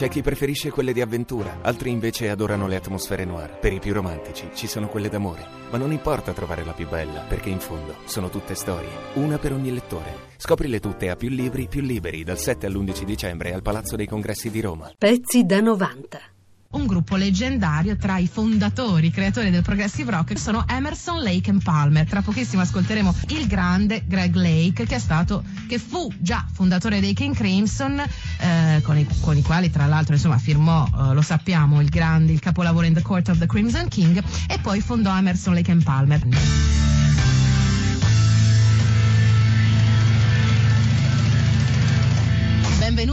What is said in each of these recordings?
C'è chi preferisce quelle di avventura, altri invece adorano le atmosfere noir. Per i più romantici ci sono quelle d'amore, ma non importa trovare la più bella, perché in fondo sono tutte storie, una per ogni lettore. Scoprile tutte a più libri, più liberi, dal 7 all'11 dicembre al Palazzo dei Congressi di Roma. Pezzi da 90 un gruppo leggendario tra i fondatori, creatori del progressive rock sono Emerson, Lake and Palmer. Tra pochissimo ascolteremo il grande Greg Lake che stato che fu già fondatore dei King Crimson eh, con, i, con, i, quali tra l'altro insomma firmò eh, lo sappiamo il grande il capolavoro In the Court of the Crimson King e poi fondò Emerson, Lake and Palmer.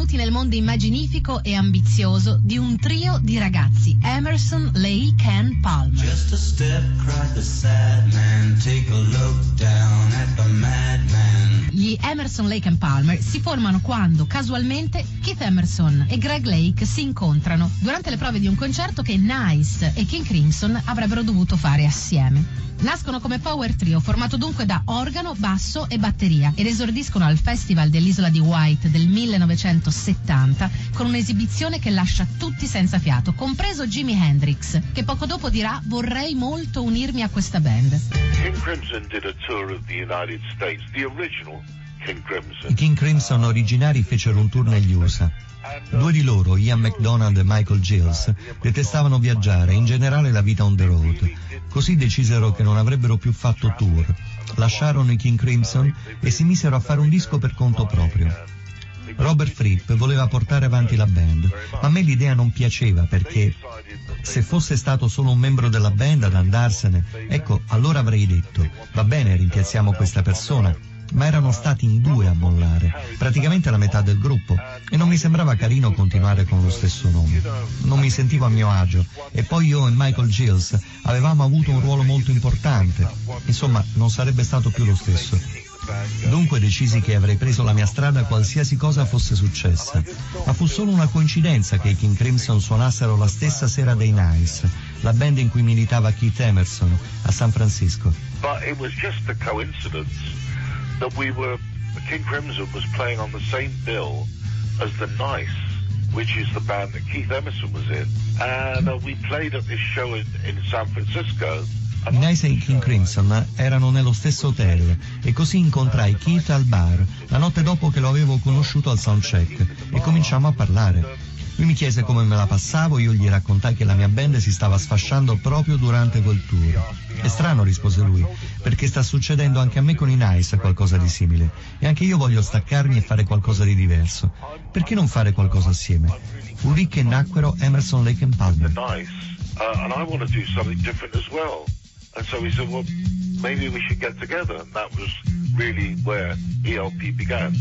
Benvenuti nel mondo immaginifico e ambizioso di un trio di ragazzi, Emerson, Lake and Palmer. Just a step, cried the sad man, take a look down at the madman. Gli Emerson, Lake and Palmer si formano quando, casualmente, Keith Emerson e Greg Lake si incontrano durante le prove di un concerto che Nice e King Crimson avrebbero dovuto fare assieme. Nascono come power trio, formato dunque da organo, basso e batteria, ed esordiscono al Festival dell'Isola di White del 1970 con un'esibizione che lascia tutti senza fiato, compreso Jimi Hendrix, che poco dopo dirà vorrei molto unirmi a questa band. King Crimson did a tour of the United States, the original. I King Crimson originari fecero un tour negli USA. Due di loro, Ian McDonald e Michael Gills, detestavano viaggiare e in generale la vita on the road. Così decisero che non avrebbero più fatto tour. Lasciarono i King Crimson e si misero a fare un disco per conto proprio. Robert Fripp voleva portare avanti la band, ma a me l'idea non piaceva perché se fosse stato solo un membro della band ad andarsene, ecco, allora avrei detto, va bene, rimpiazziamo questa persona, ma erano stati in due a mollare, praticamente la metà del gruppo, e non mi sembrava carino continuare con lo stesso nome. Non mi sentivo a mio agio, e poi io e Michael Gills avevamo avuto un ruolo molto importante. Insomma, non sarebbe stato più lo stesso. Dunque decisi che avrei preso la mia strada qualsiasi cosa fosse successa. Ma fu solo una coincidenza che i King Crimson suonassero la stessa sera dei Nice, la band in cui militava Keith Emerson, a San Francisco. That we were, King Crimson was playing on the same bill as the Nice, which is the band that Keith Emerson was in. And uh, we played at this show in, in San Francisco. Nice e King Crimson erano nello stesso hotel e così incontrai Keith al bar la notte dopo che lo avevo conosciuto al soundcheck e cominciamo a parlare. Lui mi chiese come me la passavo, io gli raccontai che la mia band si stava sfasciando proprio durante quel tour. È strano, rispose lui, perché sta succedendo anche a me con i Nice qualcosa di simile. E anche io voglio staccarmi e fare qualcosa di diverso. Perché non fare qualcosa assieme? Fu lì che nacquero Emerson, Lake and Palmer. Uh. And so we said, well, maybe we should get together. And that was really where ELP began.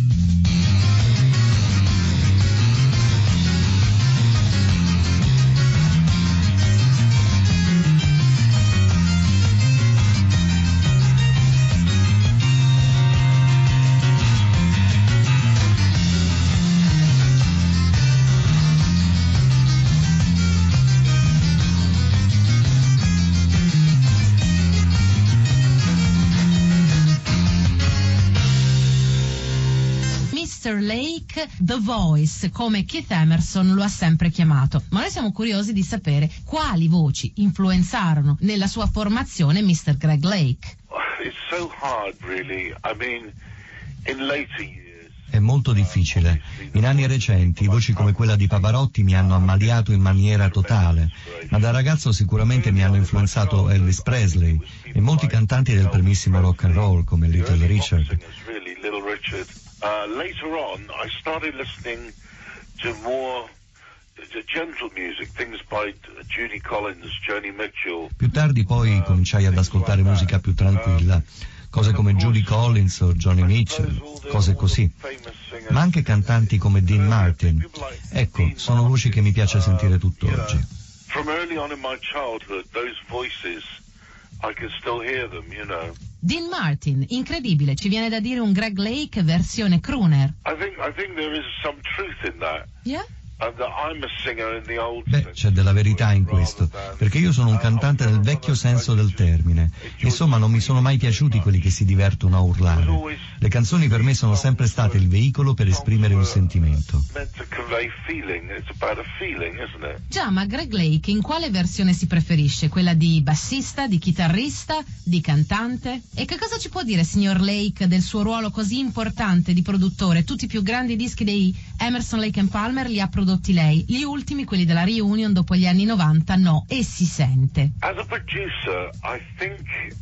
Mr. Lake The Voice, come Keith Emerson lo ha sempre chiamato. Ma noi siamo curiosi di sapere quali voci influenzarono nella sua formazione Mr. Greg Lake. Years, è molto difficile. In anni recenti voci come quella di Pavarotti mi hanno ammaliato in maniera totale, ma da ragazzo sicuramente mi hanno influenzato Elvis Presley e molti cantanti del primissimo rock and roll come Little Richard. Uh, later on, I started listening to more gentle music, things by Judy Collins, Joni Mitchell. Più tardi poi cominciai ad ascoltare musica più tranquilla, cose come Judy Collins o Johnny Mitchell, cose così. Ma anche cantanti come Dean Martin. Ecco, sono voci che mi piace sentire tutt'oggi. From early on in my childhood, those voices, I can still hear them, you know. Dean Martin, incredibile, ci viene da dire un Greg Lake versione crooner. I think, I think there is some truth in that. Yeah? Beh, c'è della verità in questo, perché io sono un cantante nel vecchio senso del termine. Insomma, non mi sono mai piaciuti quelli che si divertono a urlare. Le canzoni per me sono sempre state il veicolo per esprimere un sentimento. Già, ma Greg Lake in quale versione si preferisce? Quella di bassista, di chitarrista, di cantante? E che cosa ci può dire, signor Lake, del suo ruolo così importante di produttore? Tutti i più grandi dischi dei Emerson, Lake and Palmer li ha prodotti lei. Gli ultimi, quelli della Reunion dopo gli anni 90, no. E si sente. As a producer, I think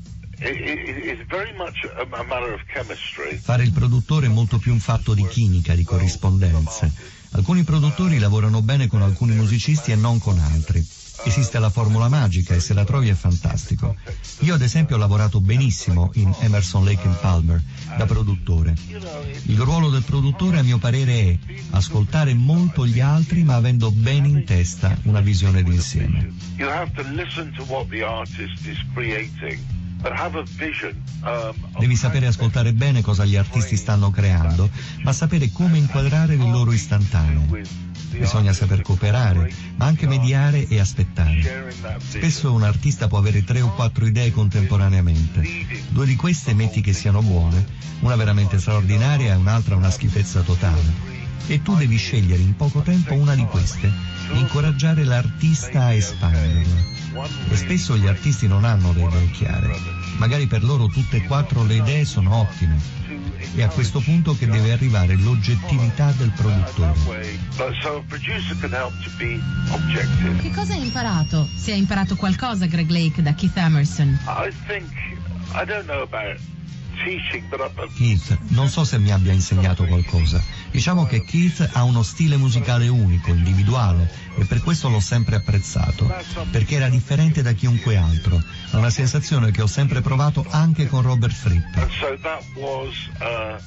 Fare il produttore è molto più un fatto di chimica, di corrispondenze. Alcuni produttori lavorano bene con alcuni musicisti e non con altri. Esiste la formula magica e se la trovi è fantastico. Io ad esempio ho lavorato benissimo in Emerson Lake and Palmer da produttore. Il ruolo del produttore a mio parere è ascoltare molto gli altri ma avendo bene in testa una visione d'insieme. You have to listen to what the artist is creating. Um, Devi sapere ascoltare bene cosa gli artisti stanno creando, ma sapere come inquadrare le loro istantanee. Bisogna saper cooperare, ma anche mediare e aspettare. Spesso un artista può avere tre o quattro idee contemporaneamente. Due di queste metti che siano buone, una veramente straordinaria e un'altra una schifezza totale. E tu devi scegliere in poco tempo una di queste incoraggiare l'artista a espanderla. E spesso gli artisti non hanno le idee chiare. Magari per loro tutte e quattro le idee sono ottime, è a questo punto che deve arrivare l'oggettività del produttore. Che cosa hai imparato? Se hai imparato qualcosa, Greg Lake, da Keith Emerson? Keith, non so se mi abbia insegnato qualcosa. Diciamo che Keith ha uno stile musicale unico, individuale, e per questo l'ho sempre apprezzato, perché era differente da chiunque altro. Una sensazione che ho sempre provato anche con Robert Fripp. Uh,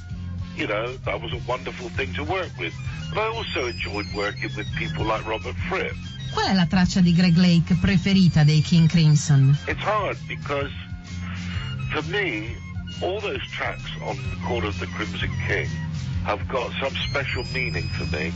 you know, that was a wonderful thing to work with. But I also enjoyed working with people like Robert Fripp. Qual è la traccia di Greg Lake preferita dei King Crimson? It's hard because for me all those tracks on Court of the Crimson King have got some special meaning for me.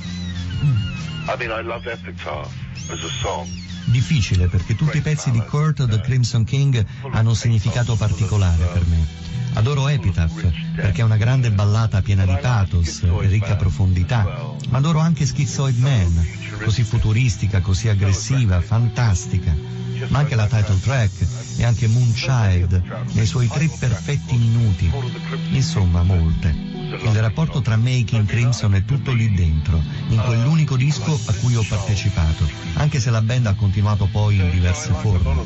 Mm. I mean, I love Epitaph as a song. Difficile perché tutti i pezzi di Court the Crimson King hanno un significato particolare per me. Adoro Epitaph perché è una grande ballata piena di pathos e ricca profondità, ma adoro anche Schizoid Man, così futuristica, così aggressiva, fantastica. Ma anche la title track e anche Moonchild nei suoi tre perfetti minuti. Insomma, molte. Il rapporto tra me e King Crimson è tutto lì dentro, in quell'unico disco a cui ho partecipato, anche se la band ha continuato poi in diverse forme.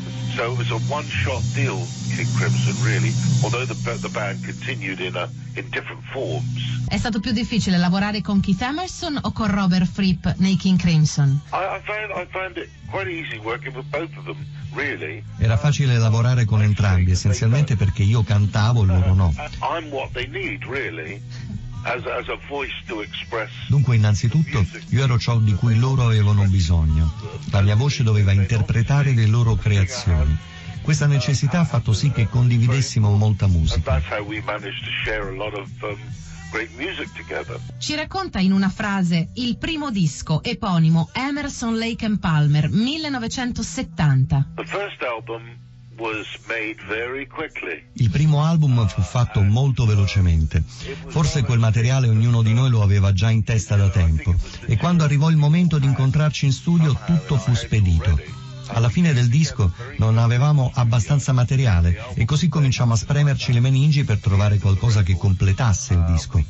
È stato più difficile lavorare con Keith Emerson o con Robert Fripp nei King Crimson? Era facile lavorare con entrambi, essenzialmente perché io cantavo e loro no. Dunque, innanzitutto, io ero ciò di cui loro avevano bisogno. La mia voce doveva interpretare le loro creazioni. Questa necessità ha fatto sì che condividessimo molta musica. Ci racconta in una frase il primo disco eponimo Emerson Lake and Palmer 1970. Il primo album fu fatto molto velocemente. Forse quel materiale ognuno di noi lo aveva già in testa da tempo e quando arrivò il momento di incontrarci in studio tutto fu spedito. Alla fine del disco non avevamo abbastanza materiale e così cominciamo a spremerci le meningi per trovare qualcosa che completasse il disco.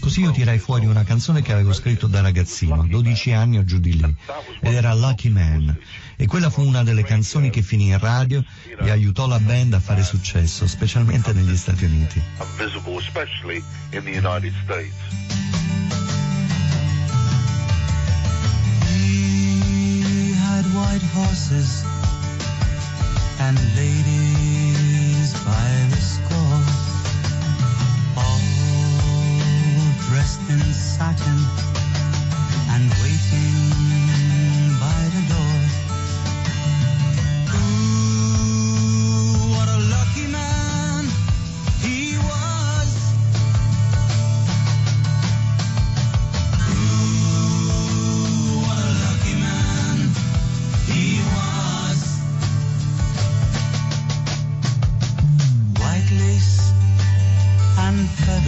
Così io tirai fuori una canzone che avevo scritto da ragazzino, 12 anni o giù di lì, ed era Lucky Man. E quella fu una delle canzoni che finì in radio e aiutò la band a fare successo, specialmente negli Stati Uniti. White horses and ladies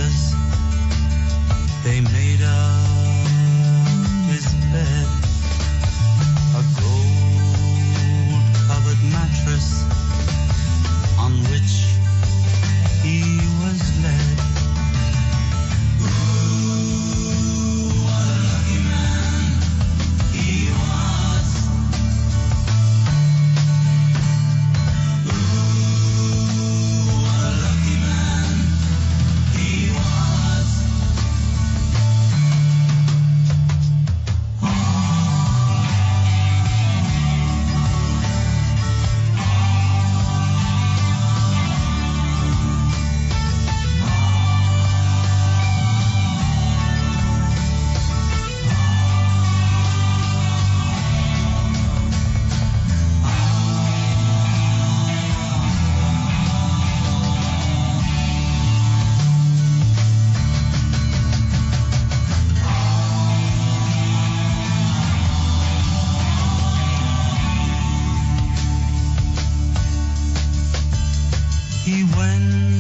us. They may. He went.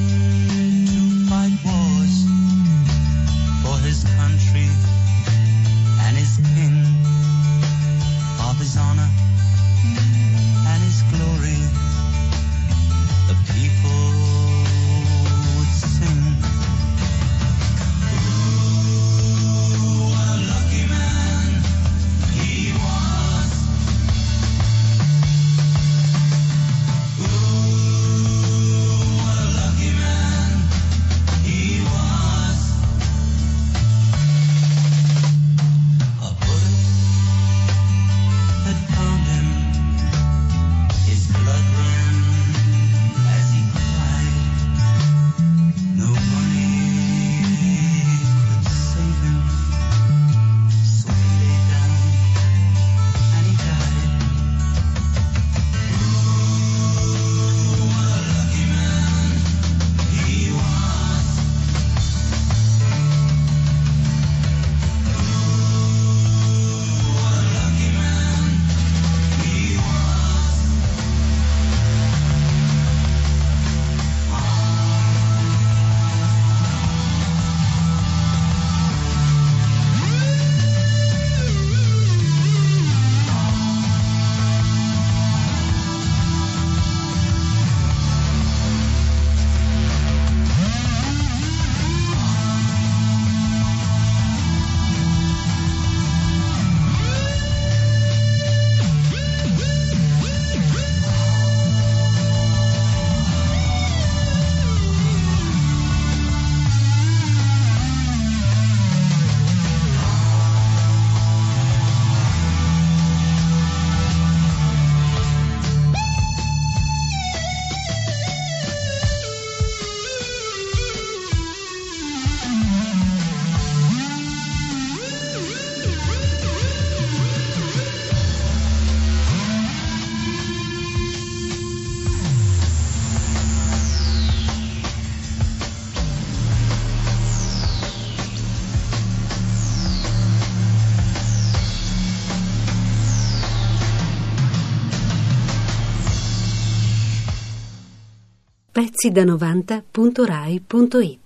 Pezzi da 90.rai.it